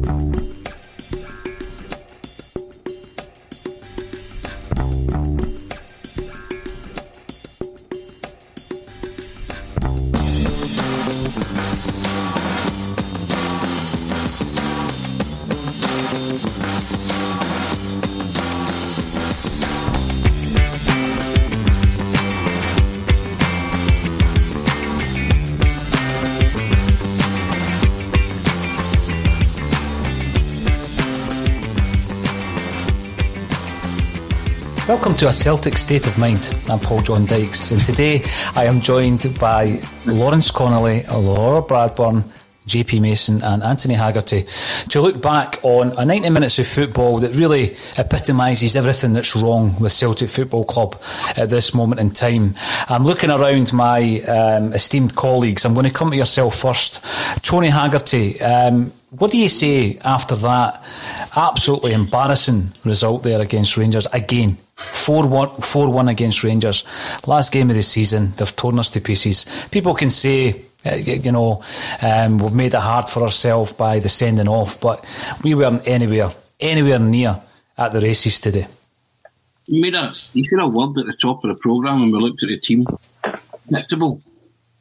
Thank you. Welcome to A Celtic State of Mind. I'm Paul John Dykes, and today I am joined by Lawrence Connolly, Laura Bradburn, JP Mason, and Anthony Haggerty to look back on a 90 minutes of football that really epitomises everything that's wrong with Celtic Football Club at this moment in time. I'm looking around my um, esteemed colleagues. I'm going to come to yourself first. Tony Haggerty, um, what do you say after that absolutely embarrassing result there against Rangers again? 4 1, 4 1 against Rangers. Last game of the season, they've torn us to pieces. People can say, uh, you know, um, we've made it hard for ourselves by the sending off, but we weren't anywhere, anywhere near at the races today. You made a, you said a word at the top of the programme when we looked at the team. Predictable.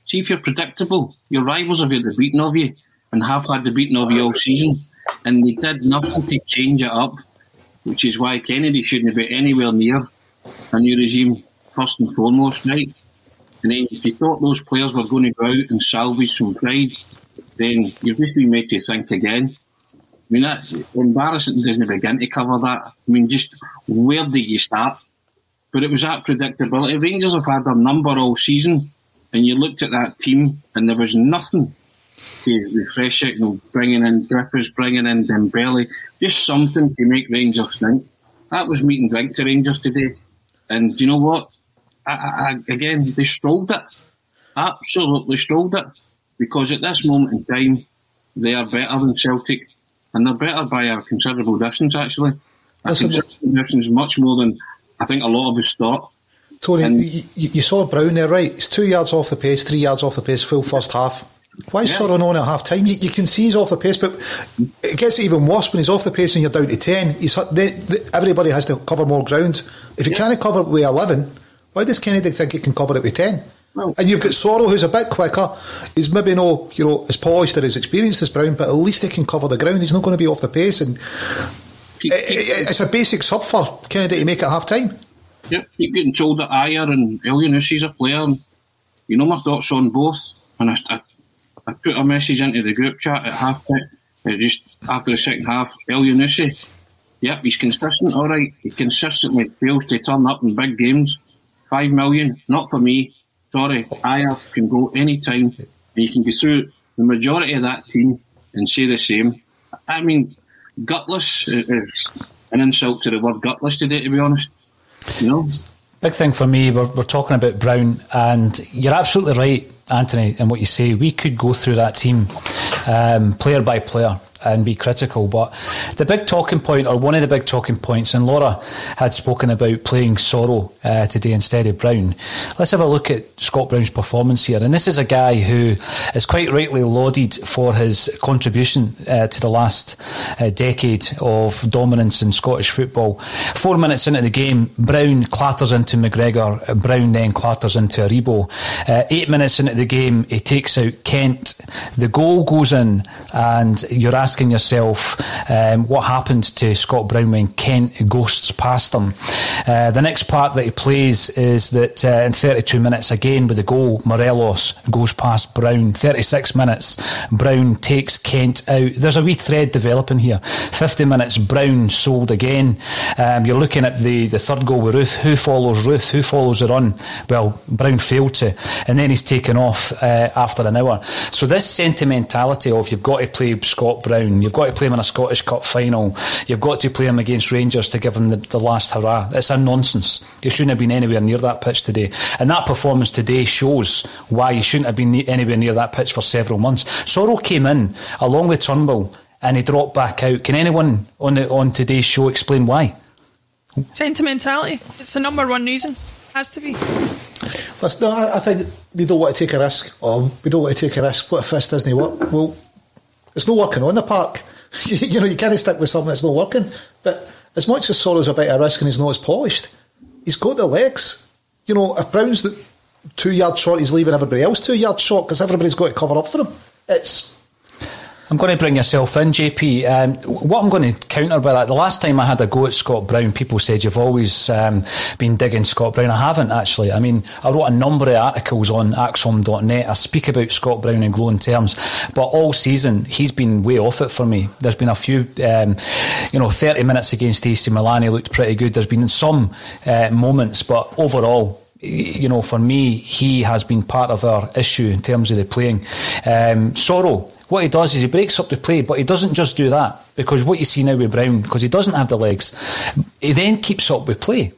See if you're predictable, your rivals have had the beating of you and have had the beating of you all season, and they did nothing to change it up which is why Kennedy shouldn't be anywhere near a new regime first and foremost, right? And then if you thought those players were going to go out and salvage some pride, then you've just been made to think again. I mean, that's embarrassing doesn't begin to cover that. I mean, just where did you start? But it was that predictability. Rangers have had their number all season, and you looked at that team, and there was nothing to refresh it, you know, bringing in Griffiths, bringing in Dembele, just something to make Rangers think. That was meat and drink to Rangers today. And you know what? I, I, again, they strolled it. Absolutely strolled it. Because at this moment in time, they are better than Celtic. And they're better by a considerable distance, actually. A Listen, considerable distance, much more than I think a lot of us thought. Tony, And- you, you saw Brown there, right? It's two yards off the pace, three yards off the pace, full first half. Why is Soro on at half time? You, you can see he's off the pace, but it gets even worse when he's off the pace and you're down to 10. He's, they, they, everybody has to cover more ground. If you can't cover it with 11, why does Kennedy think he can cover it with 10? Well- and you've got Soro, who's a bit quicker. He's maybe no, you know, as polished or as experienced as Brown, but at least he can cover the ground. He's not going to be off the pace. And Keep, it, keep, it's a basic sub for Kennedy to make it half time. Yep, keep getting told that Ajer and Elyounoussi is a player. And you know my thoughts on both. And I, I, I put a message into the group chat at half time, just after the second half. Elyounoussi, yep, he's consistent, all right. He consistently fails to turn up in big games. Five million, not for me. Sorry, Ajer can go any time, and you can go through the majority of that team and say the same. I mean, gutless is an insult to the word gutless today, to be honest. You know? Big thing for me, we're, we're talking about Brown, and you're absolutely right, Anthony, and what you say. We could go through that team um, player by player and be critical, but the big talking point, or one of the big talking points, and Laura had spoken about playing Soro uh, today instead of Brown. Let's have a look at Scott Brown's performance here. And this is a guy who is quite rightly lauded for his contribution uh, to the last uh, decade of dominance in Scottish football. Four minutes into the game, Brown clatters into McGregor, Brown then clatters into Aribo. Uh, eight minutes into the game, he takes out Kent. The goal goes in, and you're asking asking yourself um, what happened to Scott Brown when Kent ghosts past him. Uh, the next part that he plays is that uh, in 32 minutes, again with the goal, Morelos goes past Brown. 36 minutes, Brown takes Kent out. There's a wee thread developing here. 50 minutes, Brown sold again. Um, you're looking at the, the third goal with Roofe. Who follows Roofe? Who follows the run? Well, Brown failed to. And then he's taken off uh, after an hour. So this sentimentality of you've got to play Scott Brown, you've got to play him in a Scottish Cup final, you've got to play him against Rangers to give him the, the last hurrah. It's a nonsense. You shouldn't have been anywhere near that pitch today. And that performance today shows why you shouldn't have been anywhere near that pitch for several months. Soro came in along with Turnbull and he dropped back out. Can anyone on the, on today's show explain why? Sentimentality. It's the number one reason. Has to be. Listen, no, I, I think they don't want to take a risk. Or we don't want to take a risk. What if this doesn't work? Well, it's not working on the park. you know, you can't stick with something that's not working. But as much as about a risk and he's not as polished, he's got the legs. You know, if Brown's the two yard short, he's leaving everybody else two yard short because everybody's got to cover up for him. It's I'm going to bring yourself in, JP. Um, what I'm going to counter by that, the last time I had a go at Scott Brown, people said you've always um, been digging Scott Brown. I haven't actually. I mean, I wrote a number of articles on ACSOM.net. I speak about Scott Brown in glowing terms, but all season he's been way off it for me. There's been a few, um, you know, 30 minutes against AC Milan, he looked pretty good. There's been some uh, moments, but overall, you know, for me, he has been part of our issue in terms of the playing. Um, Soro, what he does is he breaks up the play, but he doesn't just do that because what you see now with Brown, because he doesn't have the legs, he then keeps up with play.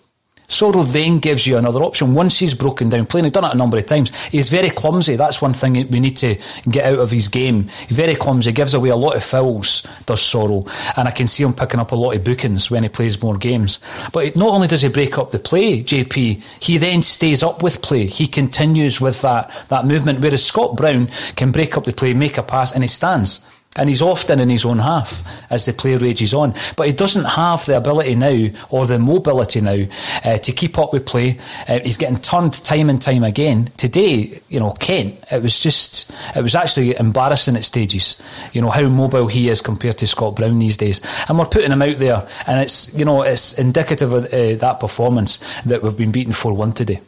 Soro then gives you another option once he's broken down playing. He's done it a number of times. He's very clumsy. That's one thing we need to get out of his game. He's very clumsy. Gives away a lot of fouls, does Soro. And I can see him picking up a lot of bookings when he plays more games. But not only does he break up the play, JP, he then stays up with play. He continues with that, that movement. Whereas Scott Brown can break up the play, make a pass, and he stands and he's often in his own half as the play rages on. But he doesn't have the ability now or the mobility now uh, to keep up with play. Uh, he's getting turned time and time again. Today, you know, Kent, it was just, it was actually embarrassing at stages. You know how mobile he is compared to Scott Brown these days, and we're putting him out there, and it's you know it's indicative of uh, that performance that we've been beaten four one today.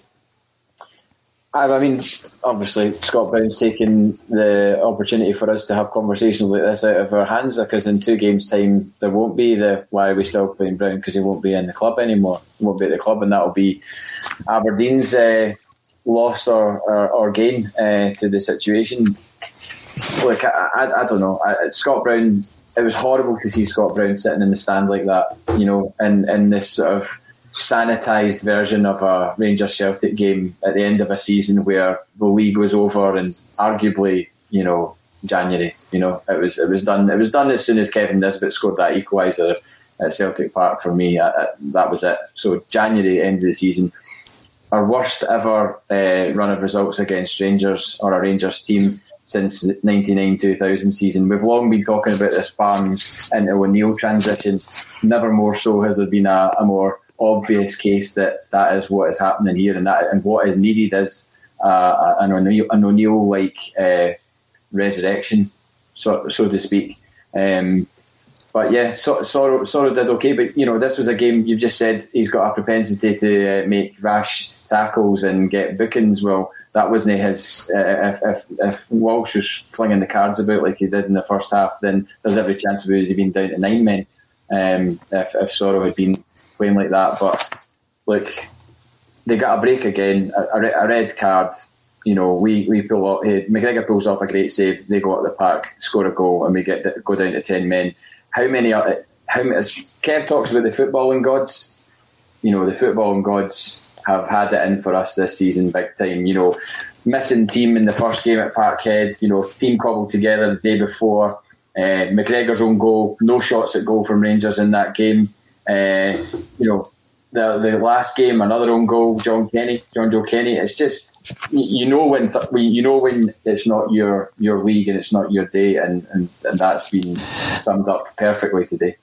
I mean, obviously, Scott Brown's taken the opportunity for us to have conversations like this out of our hands because in two games' time, there won't be the why are we still playing Brown because he won't be in the club anymore. He won't be at the club, and that'll be Aberdeen's uh, loss or, or, or gain uh, to the situation. Look, I, I, I don't know. I, Scott Brown, it was horrible to see Scott Brown sitting in the stand like that, you know, in, in this sort of sanitised version of a Rangers Celtic game at the end of a season where the league was over and arguably, you know, January. You know, it was it was done. It was done as soon as Kevin Nisbet scored that equaliser at Celtic Park for me. I, I, that was it. So January, end of the season. Our worst ever uh, run of results against Rangers or a Rangers team since the 99-2000 season. We've long been talking about this Barnes into O'Neill transition. Never more so has there been a, a more obvious case that that is what is happening here, and that and what is needed is uh, an O'Neill, like uh, resurrection, so so to speak. Um, but yeah, so, Soro, did okay. But you know, this was a game. You've just said he's got a propensity to uh, make rash tackles and get bookings. Well, that wasn't his. Uh, if, if, if Walsh was flinging the cards about like he did in the first half, then there's every chance we would have been down to nine men. Um, if, if Soro had been like that. But look, they got a break again, a, a red card. You know, we, we pull off. Hey, McGregor pulls off a great save. They go out the park, score a goal, and we get the, go down to ten men. How many? Are, how many? As Kev talks about the footballing gods, you know, the footballing gods have had it in for us this season, big time. You know, missing team in the first game at Parkhead. You know, team cobbled together the day before. Uh, McGregor's own goal, no shots at goal from Rangers in that game. Uh, you know, the the last game, another own goal, John Kenny, Jonjoe Kenny. It's just you know when you know when it's not your your league and it's not your day, and, and, and that's been summed up perfectly today.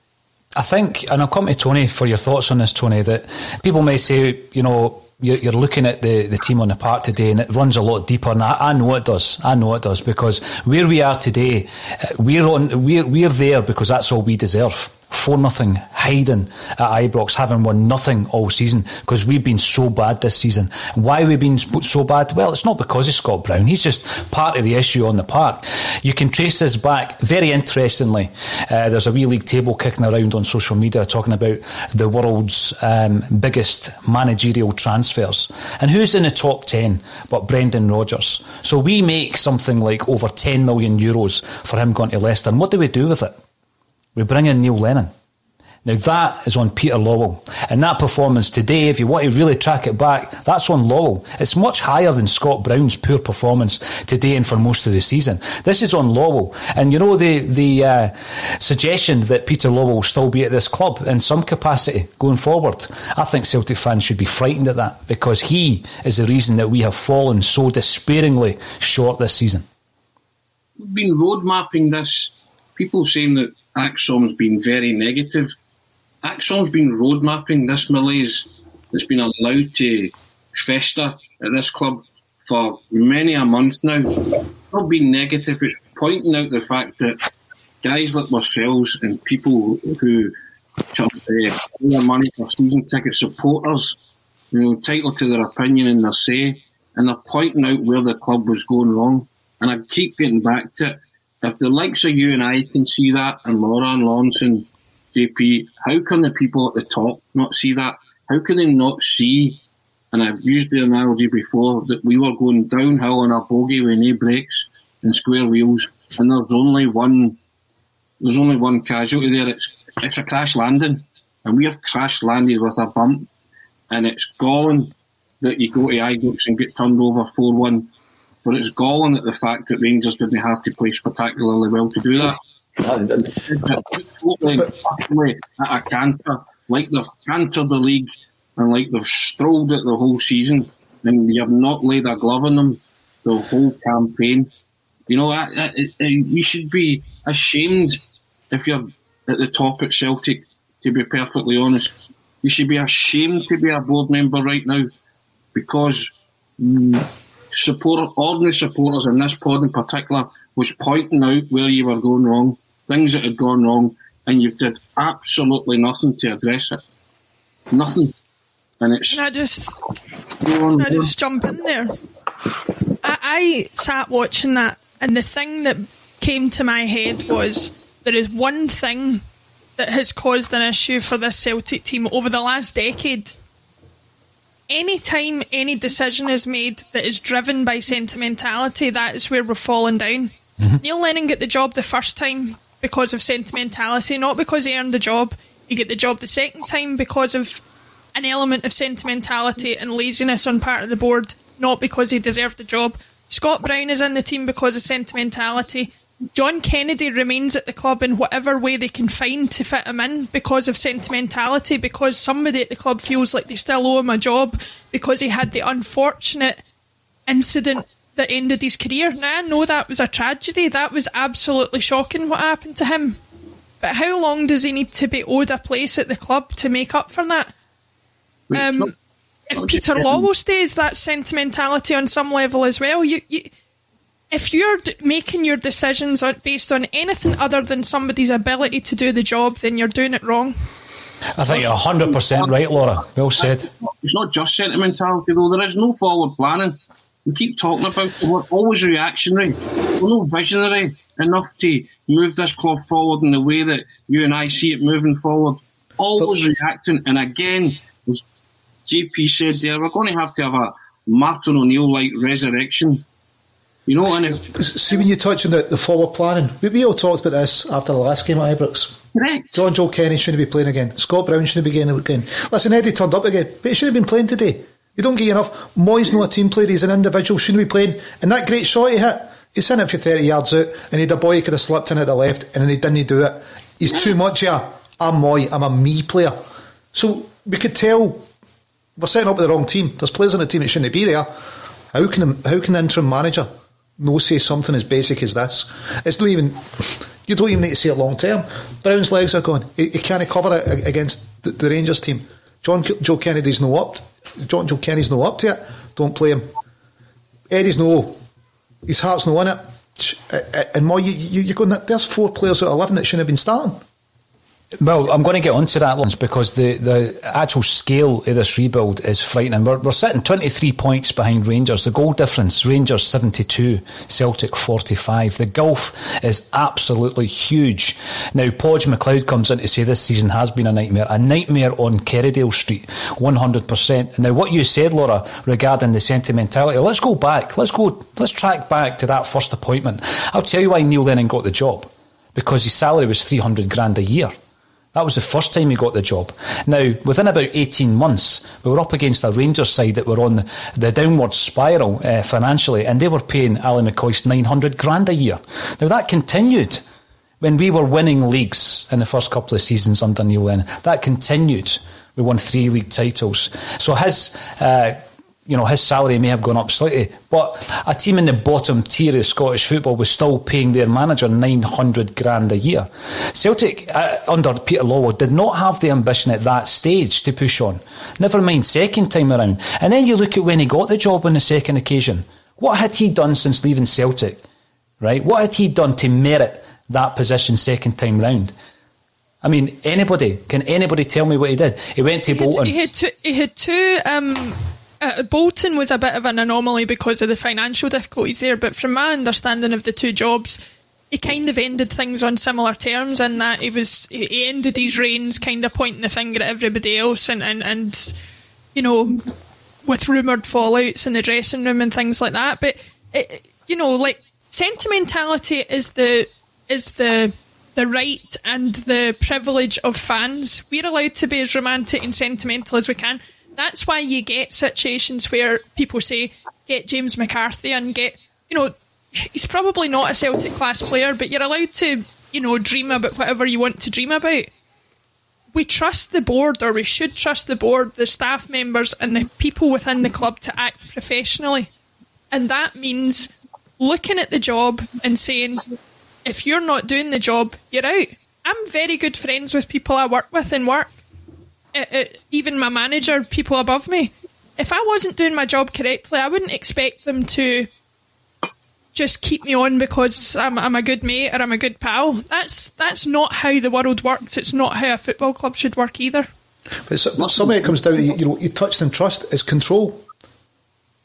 I think, and I'll come to Tony for your thoughts on this, Tony, that people may say, you know, you're looking at the, the team on the park today and it runs a lot deeper and I, I, know it does I know it does because where we are today uh, we're on we're, we're there because that's all we deserve 4 nothing hiding at Ibrox, having won nothing all season because we've been so bad this season. Why we've been so bad? Well, it's not because of Scott Brown. He's just part of the issue on the park. You can trace this back very interestingly. Uh, there's a wee league table kicking around on social media talking about the world's um, biggest managerial transfers. And who's in the top 10 but Brendan Rodgers? So we make something like over 10 million euros for him going to Leicester. And what do we do with it? We bring in Neil Lennon. Now that is on Peter Lawwell. And that performance today, if you want to really track it back, that's on Lawwell. It's much higher than Scott Brown's poor performance today and for most of the season. This is on Lawwell. And you know the the uh, suggestion that Peter Lawwell will still be at this club in some capacity going forward. I think Celtic fans should be frightened at that because he is the reason that we have fallen so despairingly short this season. We've been road mapping this. People saying that ACSOM's been very negative. ACSOM's been road mapping this malaise that's been allowed to fester at this club for many a month now. It's not being negative, it's pointing out the fact that guys like ourselves and people who charge uh, their money for season ticket supporters, you know, entitled to their opinion and their say, and they're pointing out where the club was going wrong. And I keep getting back to it if the likes of you and I can see that, and Laura and Lawrence and JP, how can the people at the top not see that? How can they not see? And I've used the analogy before that we were going downhill on a bogey with no brakes and square wheels, and there's only one. There's only one casualty there. It's it's a crash landing, and we have crash landed with a bump, and it's galling that you go to Ibrox and get turned over four one but it's galling at the fact that Rangers didn't have to play spectacularly well to do that. totally at a canter, like they've cantered the league and like they've strolled it the whole season, and you have not laid a glove on them the whole campaign. You know, I, I, I, you should be ashamed if you're at the top at Celtic. To be perfectly honest, you should be ashamed to be a board member right now because. Mm, support, ordinary supporters in this pod in particular, was pointing out where you were going wrong, things that had gone wrong, and you did absolutely nothing to address it. Nothing. And it's. Can I just, can I just jump in there? I, I sat watching that, and the thing that came to my head was there is one thing that has caused an issue for this Celtic team over the last decade anytime any decision is made that is driven by sentimentality, that is where we're falling down. Mm-hmm. Neil Lennon got the job the first time because of sentimentality, not because he earned the job. He get the job the second time because of an element of sentimentality and laziness on part of the board, not because he deserved the job. Scott Brown is in the team because of sentimentality. John Kennedy remains at the club in whatever way they can find to fit him in because of sentimentality, because somebody at the club feels like they still owe him a job because he had the unfortunate incident that ended his career. Now, I know that was a tragedy. That was absolutely shocking what happened to him. But how long does he need to be owed a place at the club to make up for that? Um, if Peter Lawwell stays, that sentimentality on some level as well. You, you if you're d- making your decisions based on anything other than somebody's ability to do the job, then you're doing it wrong. I think you're 100% right, Laura. Well said. It's not just sentimentality, though. There is no forward planning. We keep talking about it. We're always reactionary. We're not visionary enough to move this club forward in the way that you and I see it moving forward. Always but, reacting. And again, as JP said there, we're going to have to have a Martin O'Neill like resurrection you know, and if, see when you touch on the, the forward planning, we, we all talked about this after the last game at Ibrox. Correct. Jonjoe Kenny shouldn't be playing again. Scott Brown shouldn't be getting again. Listen, Eddie turned up again, but he should have been playing today. You don't get enough. Mooy's not a team player, he's an individual, shouldn't be playing. And that great shot he hit, he's in it for 30 yards out, and he had a boy he could have slipped in at the left, and then he didn't do it. He's too much here. I'm Mooy, I'm a me player. So we could tell we're setting up with the wrong team. There's players on the team that shouldn't be there. How can how can the interim manager no say something as basic as this. It's not even. You don't even need to see it long term. Brown's legs are gone. He, he can't cover it against the, the Rangers team. John Joe Kennedy's no up. John Joe Kennedy's no up to it. Don't play him. Eddie's no. His heart's no in it. Uh, uh, and more, you, you, you're going. There's four players out of eleven that shouldn't have been starting. Well, I'm going to get onto that once because the, the actual scale of this rebuild is frightening. We're, we're sitting 23 points behind Rangers. The goal difference, Rangers 72, Celtic 45. The gulf is absolutely huge. Now, Podge McLeod comes in to say this season has been a nightmare. A nightmare on Kerrydale Street, 100%. Now, what you said, Laura, regarding the sentimentality, let's go back. Let's go, let's track back to that first appointment. I'll tell you why Neil Lennon got the job. Because his salary was 300 grand a year. That was the first time he got the job. Now, within about 18 months, we were up against a Rangers side that were on the downward spiral uh, financially, and they were paying Ally McCoist 900 grand a year. Now, that continued when we were winning leagues in the first couple of seasons under Neil Lennon. That continued. We won three league titles. So his uh, you know, his salary may have gone up slightly, but a team in the bottom tier of Scottish football was still paying their manager 900 grand a year. Celtic, uh, under Peter Lawwell, did not have the ambition at that stage to push on. Never mind second time around. And then you look at when he got the job on the second occasion. What had he done since leaving Celtic? Right? What had he done to merit that position second time round? I mean, anybody can anybody tell me what he did? He went to he Bolton. Had, he had two. He had two um, uh, Bolton was a bit of an anomaly because of the financial difficulties there, but from my understanding of the two jobs, he kind of ended things on similar terms in that he was he ended his reigns kind of pointing the finger at everybody else and, and, and you know with rumoured fallouts in the dressing room and things like that. But it, you know, like sentimentality is the is the the right and the privilege of fans. We're allowed to be as romantic and sentimental as we can that's why you get situations where people say, get James McCarthy and get, you know, he's probably not a Celtic class player, but you're allowed to, you know, dream about whatever you want to dream about. We trust the board, or we should trust the board, the staff members, and the people within the club to act professionally. And that means looking at the job and saying, if you're not doing the job, you're out. I'm very good friends with people I work with in work Uh, uh, even my manager, people above me, if I wasn't doing my job correctly, I wouldn't expect them to just keep me on because I'm, I'm a good mate or I'm a good pal. That's that's not how the world works. It's not how a football club should work either. But so, some of it comes down to you know you touched on trust is control.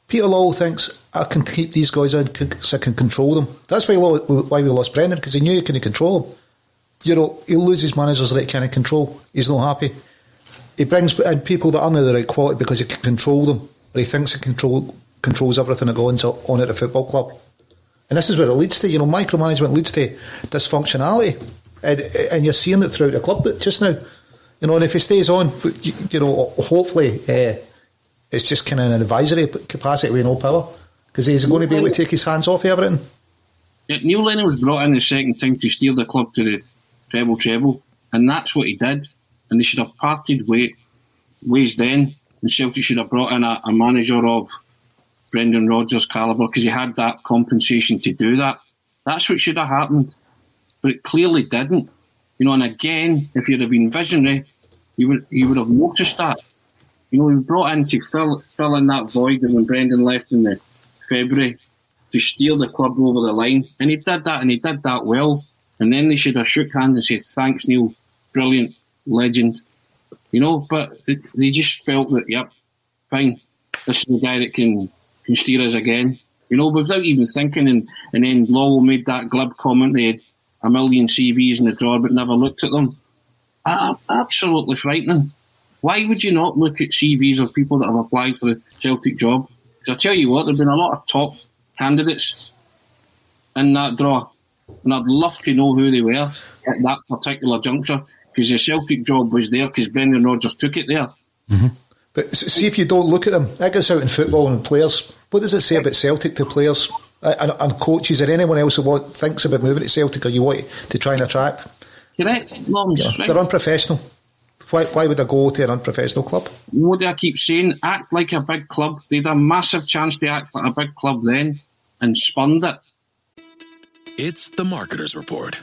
Peter Lawwell thinks I can keep these guys in because I can control them. That's why why we lost Brendan because he knew he couldn't control them. You know he loses managers that he can't control. He's not happy he brings in people that aren't the right quality because he can control them, or he thinks he control controls everything that goes on at a football club. And this is where it leads to. You know, micromanagement leads to dysfunctionality, and, and you're seeing it throughout the club just now. You know, and if he stays on, you, know, hopefully uh, it's just kind of an advisory capacity with no power because he's going to be able to take his hands off everything. Neil Lennon was brought in the second time to steer the club to the treble treble, and that's what he did and they should have parted way, ways then. And Celtic should have brought in a, a manager of Brendan Rodgers' calibre because he had that compensation to do that. That's what should have happened, but it clearly didn't. You know, and again, if you'd have been visionary, you would you would have noticed that. You know, he brought in to fill fill in that void when Brendan left in the February to steer the club over the line, and he did that, and he did that well. And then they should have shook hands and said, "Thanks, Neil, brilliant." Legend, you know. But they just felt that, yep, fine, this is the guy that can can steer us again, you know, without even thinking. And and then Lawwell made that glib comment. They had a million CVs in the drawer, but never looked at them. Uh, absolutely frightening. Why would you not look at CVs of people that have applied for the Celtic job? Because I tell you what, there've been a lot of top candidates in that draw, and I'd love to know who they were at that particular juncture because the Celtic job was there because Brendan Rodgers took it there. Mm-hmm. But see if you don't look at them, that goes out in football and players. What does it say about Celtic to players and, and coaches or anyone else who thinks about moving to Celtic or you want to try and attract? Correct. yeah, they're unprofessional. Why, why would I go to an unprofessional club? What do I keep saying? Act like a big club. They had a massive chance to act like a big club then and spurned it. It's the Marketer's Report.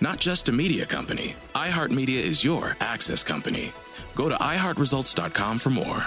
Not just a media company, iHeartMedia is your access company. Go to iHeartResults.com for more.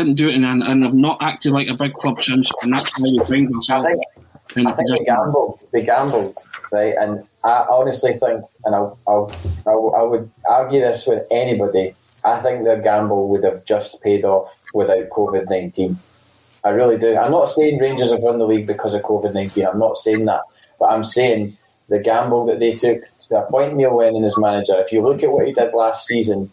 Didn't do it, and, and I've not acted like a big club since, and that's how you find myself. I think, I think they gambled. They gambled, right? And I honestly think, and I'll, I'll, I'll, I would argue this with anybody. I think their gamble would have just paid off without COVID nineteen. I really do. I'm not saying Rangers have won the league because of COVID nineteen. I'm not saying that, but I'm saying the gamble that they took to appoint Neil Lennon as manager. If you look at what he did last season,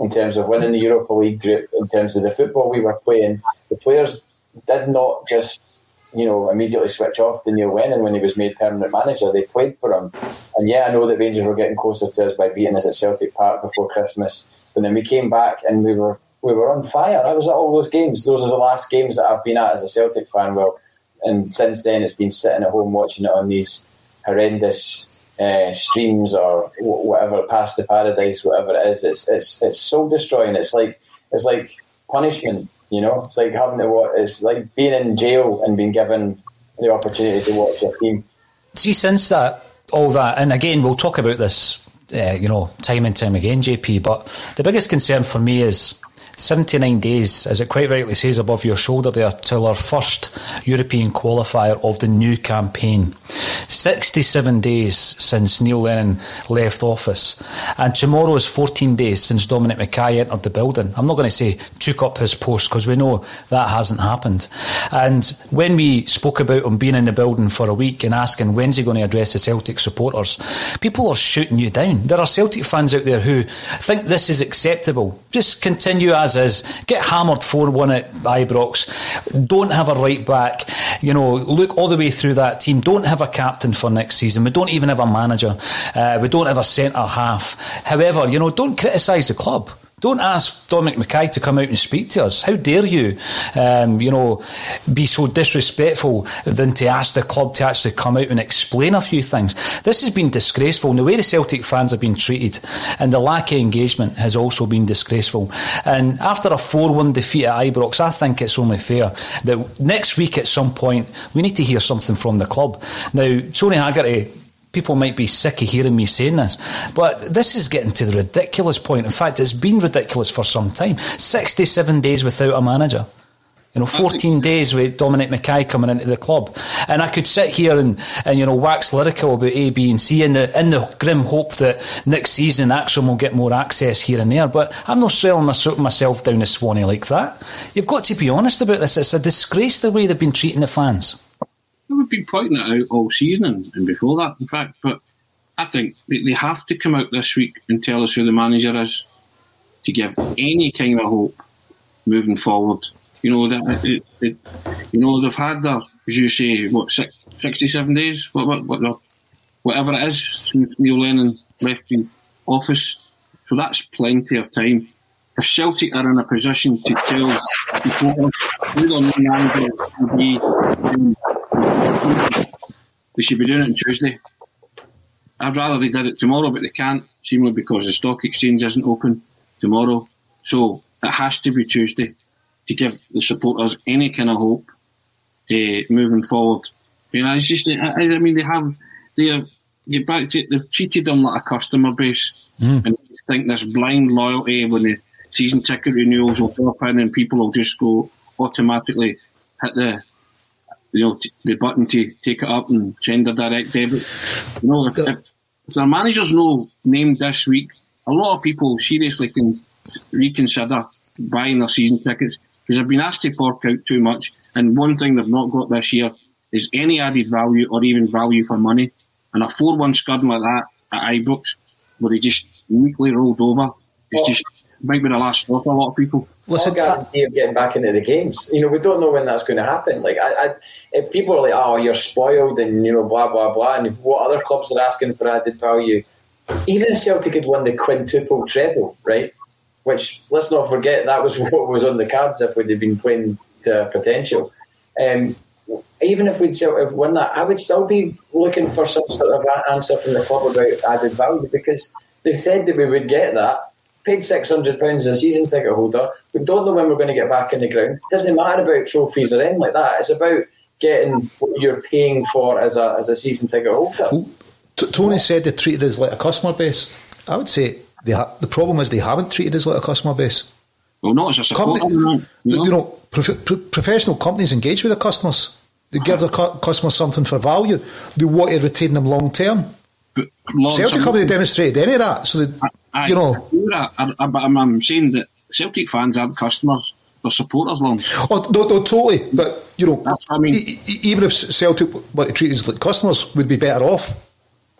in terms of winning the Europa League group, in terms of the football we were playing, the players did not just, you know, immediately switch off to Neil Lennon when he was made permanent manager. They played for him. And yeah, I know that Rangers were getting closer to us by beating us at Celtic Park before Christmas. But then we came back and we were we were on fire. I was at all those games. Those are the last games that I've been at as a Celtic fan. Well, and since then it's been sitting at home watching it on these horrendous uh, streams or wh- whatever, past the paradise, whatever it is. It's it's it's soul destroying. It's like it's like punishment. You know, it's like having to watch. It's like being in jail and being given the opportunity to watch your team. See, since that, all that, and again, we'll talk about this, uh, you know, time and time again, JP, but the biggest concern for me is 79 days, as it quite rightly says above your shoulder there, till our first European qualifier of the new campaign. 67 days since Neil Lennon left office. And tomorrow is 14 days since Dominic McKay entered the building. I'm not going to say took up his post because we know that hasn't happened. And when we spoke about him being in the building for a week and asking when's he going to address the Celtic supporters, people are shooting you down. There are Celtic fans out there who think this is acceptable. Just continue as is. Get hammered 4 1 at Ibrox. Don't have a right back. You know, look all the way through that team. Don't have a captain for next season. We don't even have a manager. Uh, we don't have a centre half. However, you know, don't criticise the club. Don't ask Dominic McKay to come out and speak to us. How dare you, um, you know, be so disrespectful than to ask the club to actually come out and explain a few things. This has been disgraceful. And the way the Celtic fans have been treated and the lack of engagement has also been disgraceful. And after a 4-1 defeat at Ibrox, I think it's only fair that next week at some point we need to hear something from the club. Now, Tony Haggerty people might be sick of hearing me saying this, but this is getting to the ridiculous point. In fact, it's been ridiculous for some time. 67 days without a manager. You know, 14 days with Dominic McKay coming into the club. And I could sit here and, and you know, wax lyrical about A, B, and C in the, in the grim hope that next season ACSOM will get more access here and there. But I'm not selling my- myself down to Swanee like that. You've got to be honest about this. It's a disgrace the way they've been treating the fans. We've been pointing it out all season and, and before that, in fact. But I think they, have to come out this week and tell us who the manager is to give any kind of hope moving forward. You know that it, it, you know they've had their, as you say, what six, 67 days, what, what, what, whatever it is since Neil Lennon left the office. So that's plenty of time. If Celtic are in a position to tell supporters who new manager will be, they should be doing it on Tuesday. I'd rather they did it tomorrow, but they can't, seemingly because the stock exchange isn't open tomorrow. So it has to be Tuesday to give the supporters any kind of hope uh, moving forward. You know, it's just, I mean, they have, they have get back to they've treated them like a customer base, mm. and I think this blind loyalty when the season ticket renewals will drop in and people will just go automatically hit the you know t- the button to take it up and send a direct debit. You know, if, if, if their managers no named this week, a lot of people seriously can reconsider buying their season tickets because they've been asked to fork out too much. And one thing they've not got this year is any added value or even value for money. And a 4 1 scud like that at Ibrox, where he just neatly rolled over, is just might be the last straw for a lot of people. Listen, guarantee of getting back into the games. You know, we don't know when that's going to happen. Like, I, I, if people are like, "Oh, you're spoiled," and you know, blah blah blah, and what other clubs are asking for added value, even if Celtic had won the quintuple treble, right? Which let's not forget that was what was on the cards if we'd have been playing to potential. Um, even if we'd have won that, I would still be looking for some sort of answer from the club about added value because they said that we would get that. Paid six hundred pounds a season ticket holder. We don't know when we're going to get back in the ground. It doesn't matter about trophies or anything like that. It's about getting what you're paying for as a as a season ticket holder. Well, T- Tony said they treated us like a customer base. I would say ha- the problem is they haven't treated us like a customer base. Well, not as a supporter. Company, you know, you know prof- pro- professional companies engage with their customers. They give their cu- customers something for value. They want to retain them long term. Celtic haven't demonstrated any of that. So, they, I, you know. I, I, I'm, I'm saying that Celtic fans aren't customers. They're supporters, long. Oh, no, no, totally. But, you know, That's what I mean. e- e- even if Celtic were to treat us like customers, we'd be better off.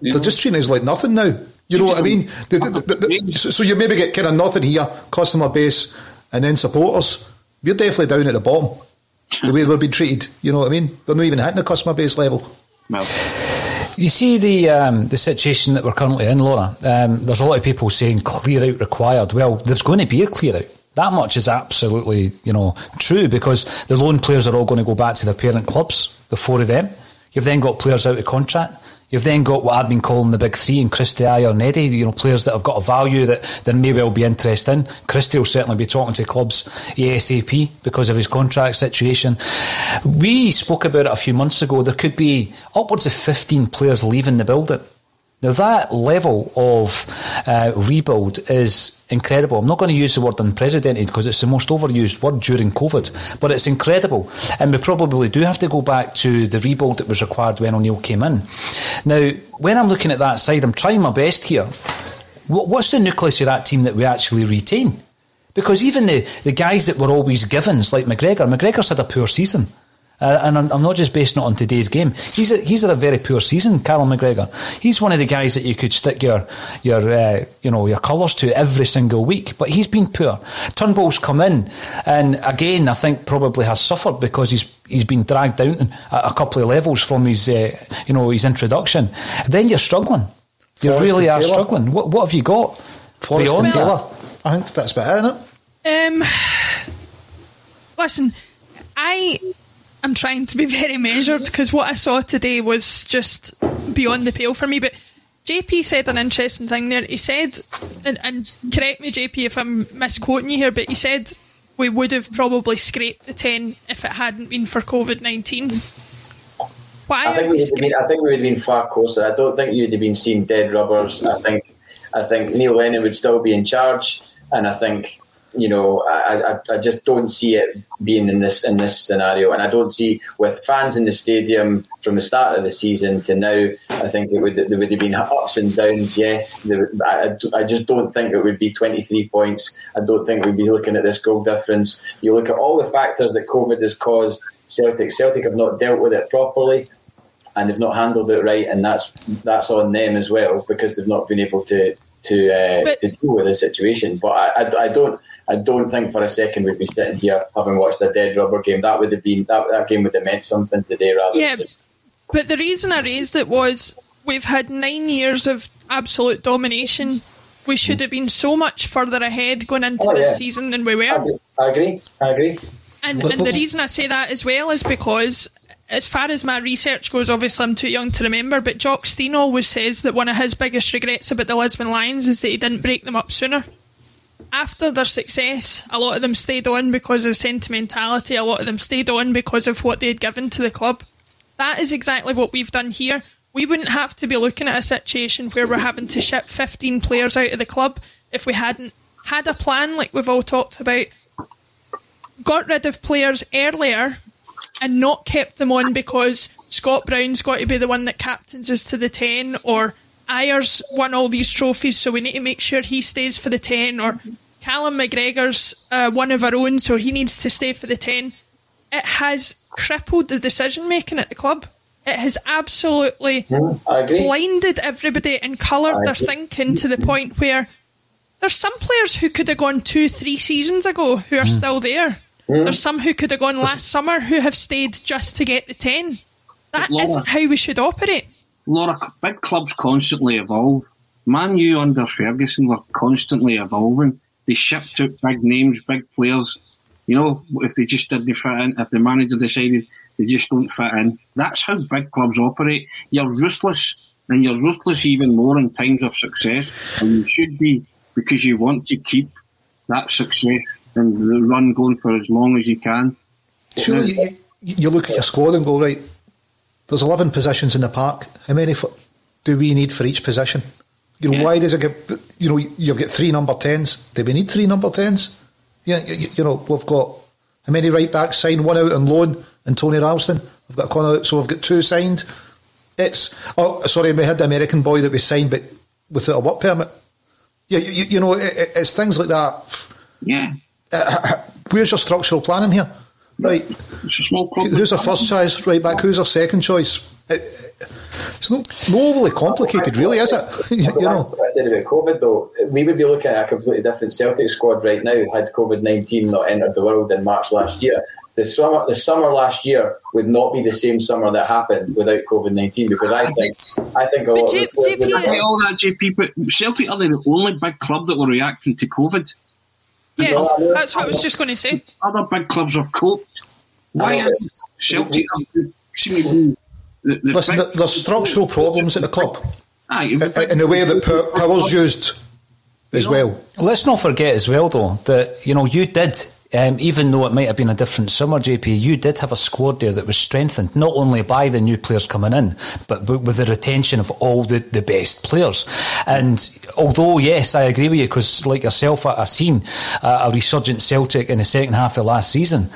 Yeah. They're just treating us like nothing now. You know what I mean? The- the- the- so you maybe get kind of nothing here, customer base, and then supporters. We're definitely down at the bottom. The way we're being treated, you know what I mean? They're not even hitting the customer base level. Well, You see the um, the situation that we're currently in, Laura. Um, there's a lot of people saying clear out required. Well, there's going to be a clear out. That much is absolutely, you know, true because the loan players are all going to go back to their parent clubs. The four of them. You've then got players out of contract. You've then got what I've been calling the big three in Christie, Ajer and Eddie, you know, players that have got a value that there may well be interest in. Christie will certainly be talking to clubs ASAP because of his contract situation. We spoke about it a few months ago. There could be upwards of 15 players leaving the building. Now, that level of uh, rebuild is incredible. I'm not going to use the word unprecedented because it's the most overused word during COVID, but it's incredible. And we probably do have to go back to the rebuild that was required when O'Neill came in. Now, when I'm looking at that side, I'm trying my best here. What's the nucleus of that team that we actually retain? Because even the, the guys that were always givens, like McGregor, McGregor's had a poor season. Uh, and I'm, I'm, not just basing it on today's game. He's a, he's had a very poor season, Carl McGregor. He's one of the guys that you could stick your your uh, you know your colours to every single week, but he's been poor. Turnbull's come in, and again, I think probably has suffered because he's he's been dragged down a, a couple of levels from his uh, you know his introduction. Then you're struggling. You Forrest really are Taylor. struggling. What what have you got Forrest beyond and that? Taylor. I think that's about it, isn't it? Um, listen, I am trying to be very measured because what I saw today was just beyond the pale for me. But JP said an interesting thing there. He said, and, and correct me, JP, if I'm misquoting you here, but he said we would have probably scraped the 10 if it hadn't been for COVID 19. Why I think, we have been, I think we would have been far closer. I don't think you'd have been seeing dead rubbers. I think I think Neil Lennon would still be in charge, and I think you know I, I, I just don't see it being in this in this scenario, and I don't see with fans in the stadium from the start of the season to now. I think it would there would have been ups and downs. Yes, there, I, I just don't think it would be twenty three points. I don't think we'd be looking at this goal difference. You look at all the factors that COVID has caused. Celtic Celtic have not dealt with it properly and they've not handled it right, and that's that's on them as well because they've not been able to to uh, But- to deal with the situation. But I, I, I don't I don't think for a second we'd be sitting here having watched a dead rubber game. That would have been that, that game would have meant something today rather. Yeah, than but the reason I raised it was we've had nine years of absolute domination. We should have been so much further ahead going into Oh, this yeah. season than we were. I agree. I agree. And, and the reason I say that as well is because, as far as my research goes, obviously I'm too young to remember, but Jock Stein always says that one of his biggest regrets about the Lisbon Lions is that he didn't break them up sooner. After their success, a lot of them stayed on because of sentimentality, a lot of them stayed on because of what they had given to the club. That is exactly what we've done here. We wouldn't have to be looking at a situation where we're having to ship 15 players out of the club if we hadn't had a plan like we've all talked about got rid of players earlier and not kept them on because Scott Brown's got to be the one that captains us to the 10 or Ayers won all these trophies so we need to make sure he stays for the 10 or Callum McGregor's uh, one of our own so he needs to stay for the 10 it has crippled the decision making at the club it has absolutely I agree. blinded everybody and coloured their agree. thinking to the point where there's some players who could have gone two, three seasons ago who are still there. There's some who could have gone last summer who have stayed just to get the 10. That Laura- isn't how we should operate. Laura, big clubs constantly evolve. Man U under Ferguson were constantly evolving. They shipped out big names, big players. You know, if they just didn't fit in, if the manager decided they just don't fit in, that's how big clubs operate. You're ruthless, and you're ruthless even more in times of success, and you should be because you want to keep that success and the run going for as long as you can. Surely you, you, look at your squad and go, right, there's 11 positions in the park. How many do we need for each position? You know, Yeah. why does it get, you know, you've got three number 10s. Do we need three number 10s? Yeah, you, you know, we've got, how many right backs signed? One out on loan and Tony Ralston. I've got one out, so I've got two signed. It's, oh, sorry, we had the American boy that we signed, but without a work permit. Yeah, you, you, know, it, it- it's things like that. Yeah. Uh, where's your structural planning here? Right. It's a small club. Who's our first choice right back? Who's our second choice? It, it's not, not overly complicated, really, is it? you, you know. I said about COVID, though, we would be looking at a completely different Celtic squad right now had COVID nineteen not entered the world in March last year. The summer, the summer last year would not be the same summer that happened without COVID nineteen because I think, I think a lot of J- the players JP all that, JP, but Celtic are the only big club that were reacting to COVID. Yeah, that's what I was just going to say. Other big clubs have coped. Why is Celtic seem to be the, the Listen, big, there's structural problems at the club Aye, uh, in in the way that power, power's used as well. Let's not forget as well, though, that you know you did. Um, even though it might have been a different summer, JP, you did have a squad there that was strengthened not only by the new players coming in, but, but with the retention of all the, the best players. And although, yes, I agree with you, because like yourself, I, I seen uh, a resurgent Celtic in the second half of last season.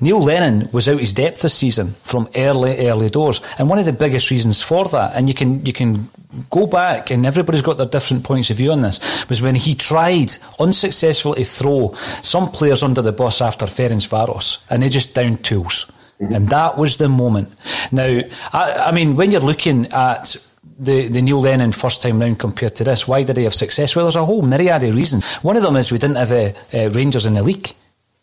Neil Lennon was out his depth this season from early, early doors, and one of the biggest reasons for that, and you can you can go back, and everybody's got their different points of view on this, was when he tried unsuccessfully to throw some players under the bus after Ferencváros, and they just downed tools. And that was the moment. Now, I, I mean, when you're looking at the, the Neil Lennon first time round compared to this, why did he have success? Well, there's a whole myriad of reasons. One of them is we didn't have uh, uh, Rangers in the league.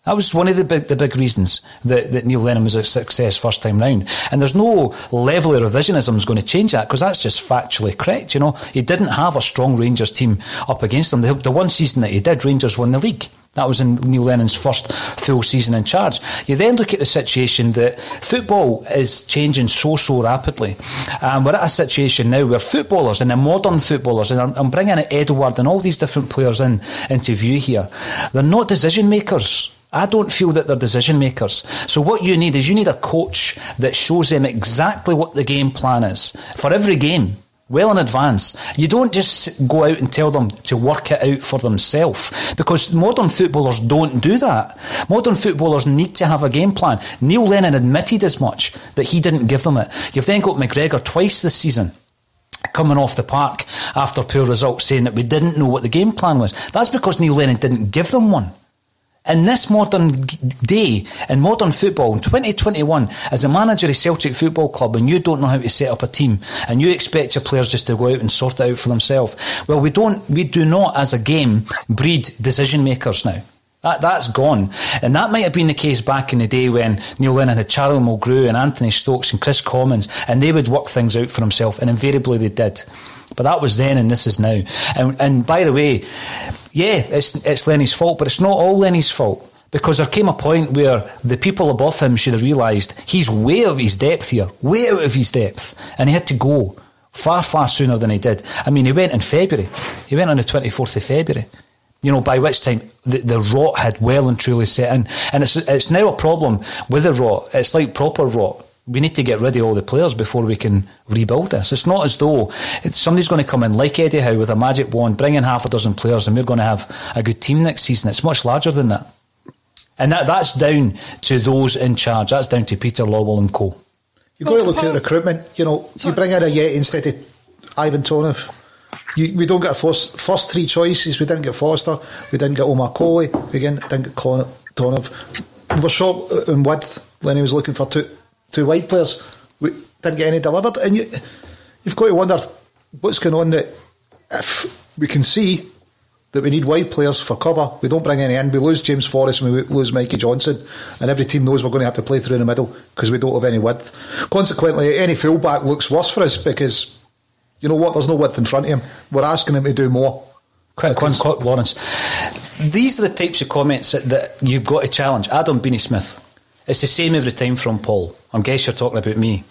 That was one of the big, the big reasons that, that Neil Lennon was a success first time round. And there's no level of revisionism is going to change that because that's just factually correct. You know, he didn't have a strong Rangers team up against him. The, the one season that he did, Rangers won the league. That was in Neil Lennon's first full season in charge. You then look at the situation that football is changing so, so rapidly. And we're at a situation now where footballers and the modern footballers, and I'm, I'm bringing Edouard and all these different players in into view here, they're not decision makers. I don't feel that they're decision makers. So what you need is you need a coach that shows them exactly what the game plan is for every game. Well in advance. You don't just go out and tell them to work it out for themselves because modern footballers don't do that. Modern footballers need to have a game plan. Neil Lennon admitted as much that he didn't give them it. You've then got McGregor twice this season coming off the park after poor results saying that we didn't know what the game plan was. That's because Neil Lennon didn't give them one. In this modern day, in modern football, in 2021, as a manager of Celtic Football Club and you don't know how to set up a team and you expect your players just to go out and sort it out for themselves, well, we don't, we do not as a game breed decision makers now. That, that's gone. And that might have been the case back in the day when Neil Lennon had Charlie Mulgrew and Anthony Stokes and Kris Commons, and they would work things out for themselves, and invariably they did. But that was then, and this is now. And, and by the way, yeah, it's, it's Lenny's fault, but it's not all Lenny's fault. Because there came a point where the people above him should have realised he's way out of his depth here, way out of his depth, and he had to go far, far sooner than he did. I mean, he went in February. He went on the 24th of February. You know, by which time the, the rot had well and truly set in. And it's, it's now a problem with the rot. It's like proper rot. We need to get rid of all the players before we can rebuild this. It's not as though somebody's going to come in like Eddie Howe with a magic wand, bring in half a dozen players, and we're going to have a good team next season. It's much larger than that. And that, that's down to those in charge. That's down to Peter Lawwell and co. You've got to look at recruitment. You know, Sorry. you bring in Ajeti instead of Ivan Toney. You, we don't get first, first three choices. We didn't get Forster. We didn't get Omar Colley. We didn't, didn't get Tonov. We were short in width when he was looking for two two wide players. We didn't get any delivered. And you, you've got to wonder what's going on that if we can see that we need wide players for cover. We don't bring any in. We lose James Forrest and we lose Mikey Johnston, and every team knows we're going to have to play through in the middle because we don't have any width. Consequently, any fullback looks worse for us because you know what? There's no width in front of him. We're asking him to do more. Quick one, Lawrence. These are the types of comments that, that you've got to challenge. Adam Beanie Smith. It's the same every time from Paul. I guess you're talking about me.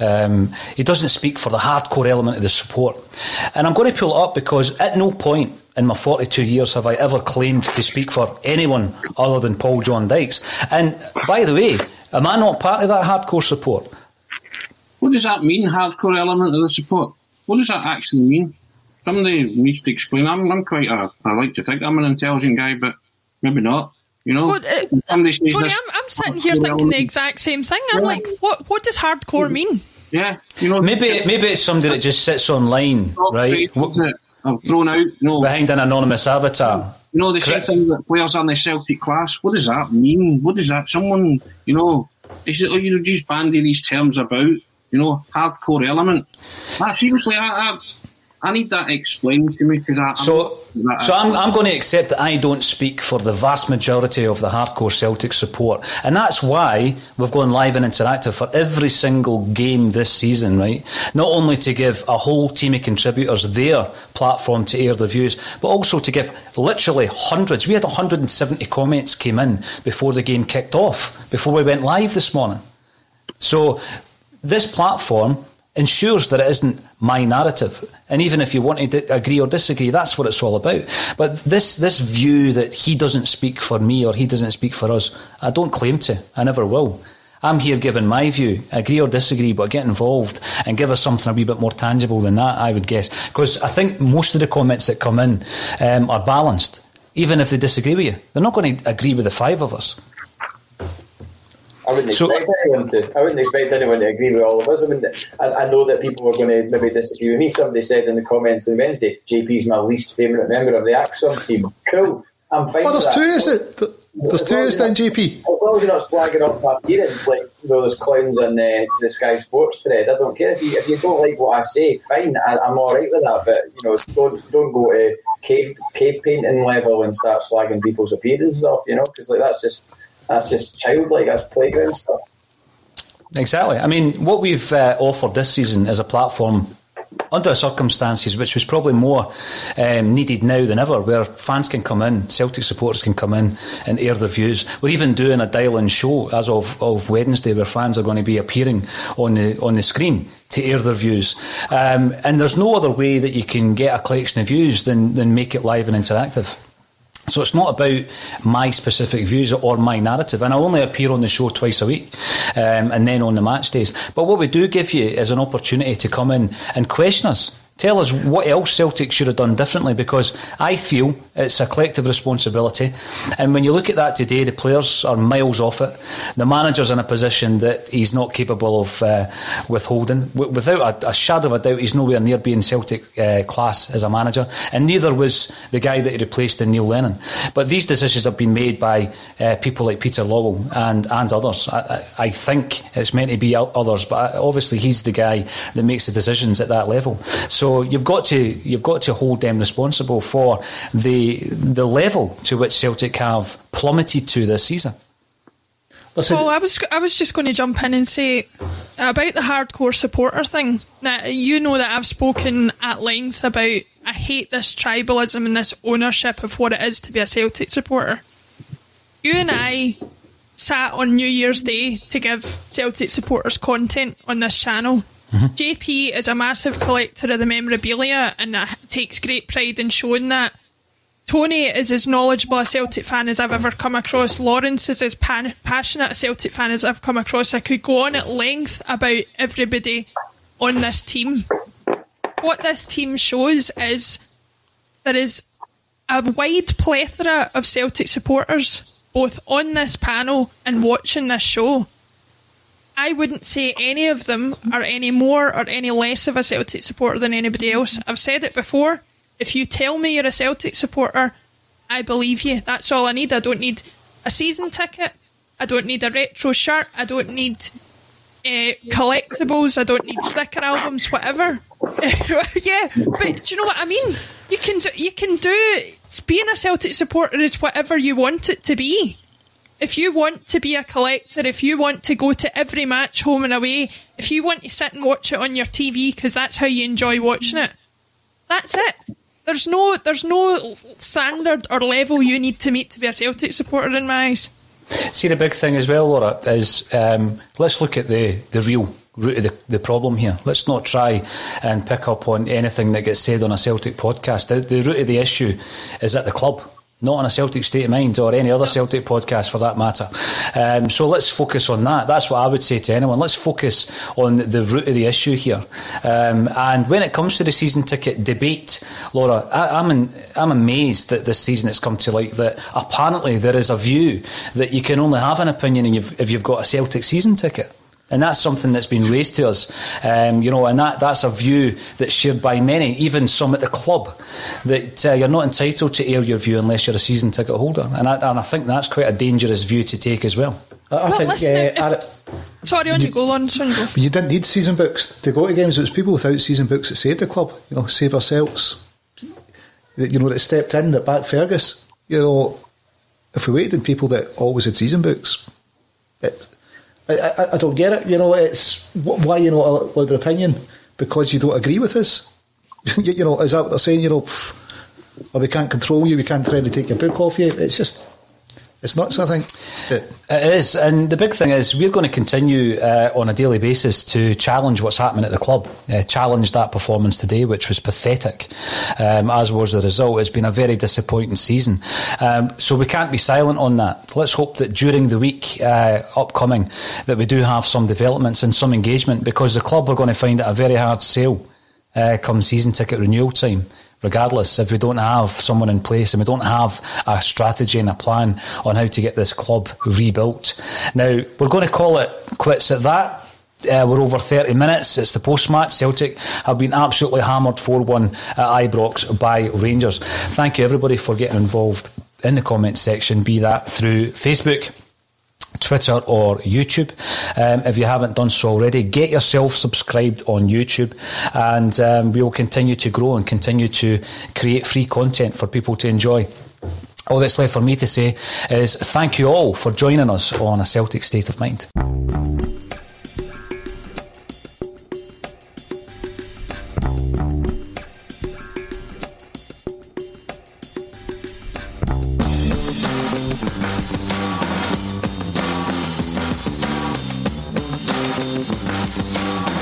Um, he doesn't speak for the hardcore element of the support. And I'm going to pull it up because at no point in my 42 years have I ever claimed to speak for anyone other than Paul John Dykes. And by the way, am I not part of that hardcore support? What does that mean, hardcore element of the support? What does that actually mean? Somebody needs to explain. I'm, I'm quite a, I like to think I'm an intelligent guy, but maybe not. You know, well, uh, somebody says Tony, I'm, I'm sitting here thinking element. the exact same thing. I'm yeah. like, what what does hardcore mean? Yeah, you know, maybe maybe it's somebody that just sits online, right? I'm thrown out, you know, behind an anonymous avatar. You know, they say things like players on the Celtic class. What does that mean? What does that? Someone, you know, they say, oh, you know, just bandy these terms about, you know, hardcore element. Ah, seriously, I, I I need that explained to me because I. So, I'm, so I'm, I'm going to accept that I don't speak for the vast majority of the hardcore Celtic support, and that's why we've gone live and interactive for every single game this season, right? Not only to give a whole team of contributors their platform to air their views, but also to give literally hundreds. We had 170 comments came in before the game kicked off, before we went live this morning. So this platform ensures that it isn't my narrative. And even if you want to agree or disagree, that's what it's all about. But this, this view that he doesn't speak for me or he doesn't speak for us, I don't claim to. I never will. I'm here giving my view, agree or disagree, but get involved and give us something a wee bit more tangible than that, I would guess. Because I think most of the comments that come in um, are balanced, even if they disagree with you. They're not going to agree with the five of us. I wouldn't so, expect anyone to. I wouldn't expect anyone to agree with all of us. I mean, I, I know that people were going to maybe disagree with me. Somebody said in the comments on Wednesday, JP's my least favourite member of the ACSOM team. Cool. I'm fine. Well, there's two, is it? There's two, is then, JP? As long as you're not slagging off my appearance like you know, those clowns on uh, the Sky Sports thread. I don't care if you if you don't like what I say. Fine, I, am all right with that. But you know, don't don't go to cave cave painting level and start slagging people's appearances off. You know, because like that's just that's just childlike. That's playground stuff. Exactly. I mean, what we've uh, offered this season is a platform under circumstances which was probably more um, needed now than ever, where fans can come in, Celtic supporters can come in and air their views. We're even doing a dial-in show as of, of Wednesday, where fans are going to be appearing on the on the screen to air their views. Um, and there's no other way that you can get a collection of views than, than make it live and interactive. So it's not about my specific views or my narrative, and I only appear on the show twice a week, um, and then on the match days. But what we do give you is an opportunity to come in and question us Tell us what else Celtic should have done differently because I feel it's a collective responsibility. And when you look at that today, the players are miles off it. The manager's in a position that he's not capable of uh, withholding. W- without a, a, shadow of a doubt, he's nowhere near being Celtic uh, class as a manager. And neither was the guy that he replaced in Neil Lennon. But these decisions have been made by uh, people like Peter Lawwell and, and others. I, I, think it's meant to be others, but obviously he's the guy that makes the decisions at that level. So you've got to you've got to hold them responsible for the the level to which Celtic have plummeted to this season. Listen. Well, I was I was just going to jump in and say about the hardcore supporter thing. Now you know that I've spoken at length about I hate this tribalism and this ownership of what it is to be a Celtic supporter. You and I sat on New Year's Day to give Celtic supporters content on this channel. Mm-hmm. JP is a massive collector of the memorabilia and takes great pride in showing that. Tony is as knowledgeable a Celtic fan as I've ever come across. Lawrence is as pan- passionate a Celtic fan as I've come across. I could go on at length about everybody on this team. What this team shows is there is a wide plethora of Celtic supporters, both on this panel and watching this show. I wouldn't say any of them are any more or any less of a Celtic supporter than anybody else. I've said it before. If you tell me you're a Celtic supporter, I believe you. That's all I need. I don't need a season ticket. I don't need a retro shirt. I don't need uh, collectibles. I don't need sticker albums, whatever. yeah, but do you know what I mean? You can do, you can do being a Celtic supporter is whatever you want it to be. If you want to be a collector, if you want to go to every match home and away, if you want to sit and watch it on your TV because that's how you enjoy watching it, that's it. There's no there's no standard or level you need to meet to be a Celtic supporter in my eyes. See the big thing as well, Laura, is um, let's look at the, the real root of the, the problem here. Let's not try and pick up on anything that gets said on a Celtic podcast. The, the root of the issue is at the club not on a Celtic State of Mind or any other Celtic podcast for that matter. Um, so let's focus on that. That's what I would say to anyone. Let's focus on the root of the issue here. Um, and when it comes to the season ticket debate, Laura, I, am I'm, I'm amazed that this season it's come to light that apparently there is a view that you can only have an opinion if you've got a Celtic season ticket and that's something that's been raised to us. Um, you know, and that, that's a view that's shared by many, even some at the club, that uh, you're not entitled to air your view unless you're a season ticket holder, and I, and I think that's quite a dangerous view to take as well. I, I well, think. Listen, uh, if, sorry, on you, you go, on. You, go. you didn't need season books to go to games. It was people without season books that saved the club. You know, save ourselves. You know, that stepped in, that backed Fergus. You know, if we waited on people that always had season books, it, I, I, I, don't get it. You know, it's why you know allowed their opinion because you don't agree with us. you, you, know, is that what they're saying? You know, or we can't control you, we can't try to take your book off you. It's just it's not something. think. It is, and the big thing is we're going to continue uh, on a daily basis to challenge what's happening at the club, uh, challenge that performance today, which was pathetic, um, as was the result. It's been a very disappointing season, um, so we can't be silent on that. Let's hope that during the week uh, upcoming that we do have some developments and some engagement, because the club are going to find it a very hard sale uh, come season ticket renewal time regardless, if we don't have someone in place and we don't have a strategy and a plan on how to get this club rebuilt. Now, we're going to call it quits at that. Uh, we're over 30 minutes. It's the post match. Celtic have been absolutely hammered 4 1 at Ibrox by Rangers. Thank you, everybody, for getting involved in the comment section, be that through Facebook Twitter or YouTube. Um, if you haven't done so already, get yourself subscribed on YouTube and um, we will continue to grow and continue to create free content for people to enjoy. All that's left for me to say is thank you all for joining us on A Celtic State of Mind. Música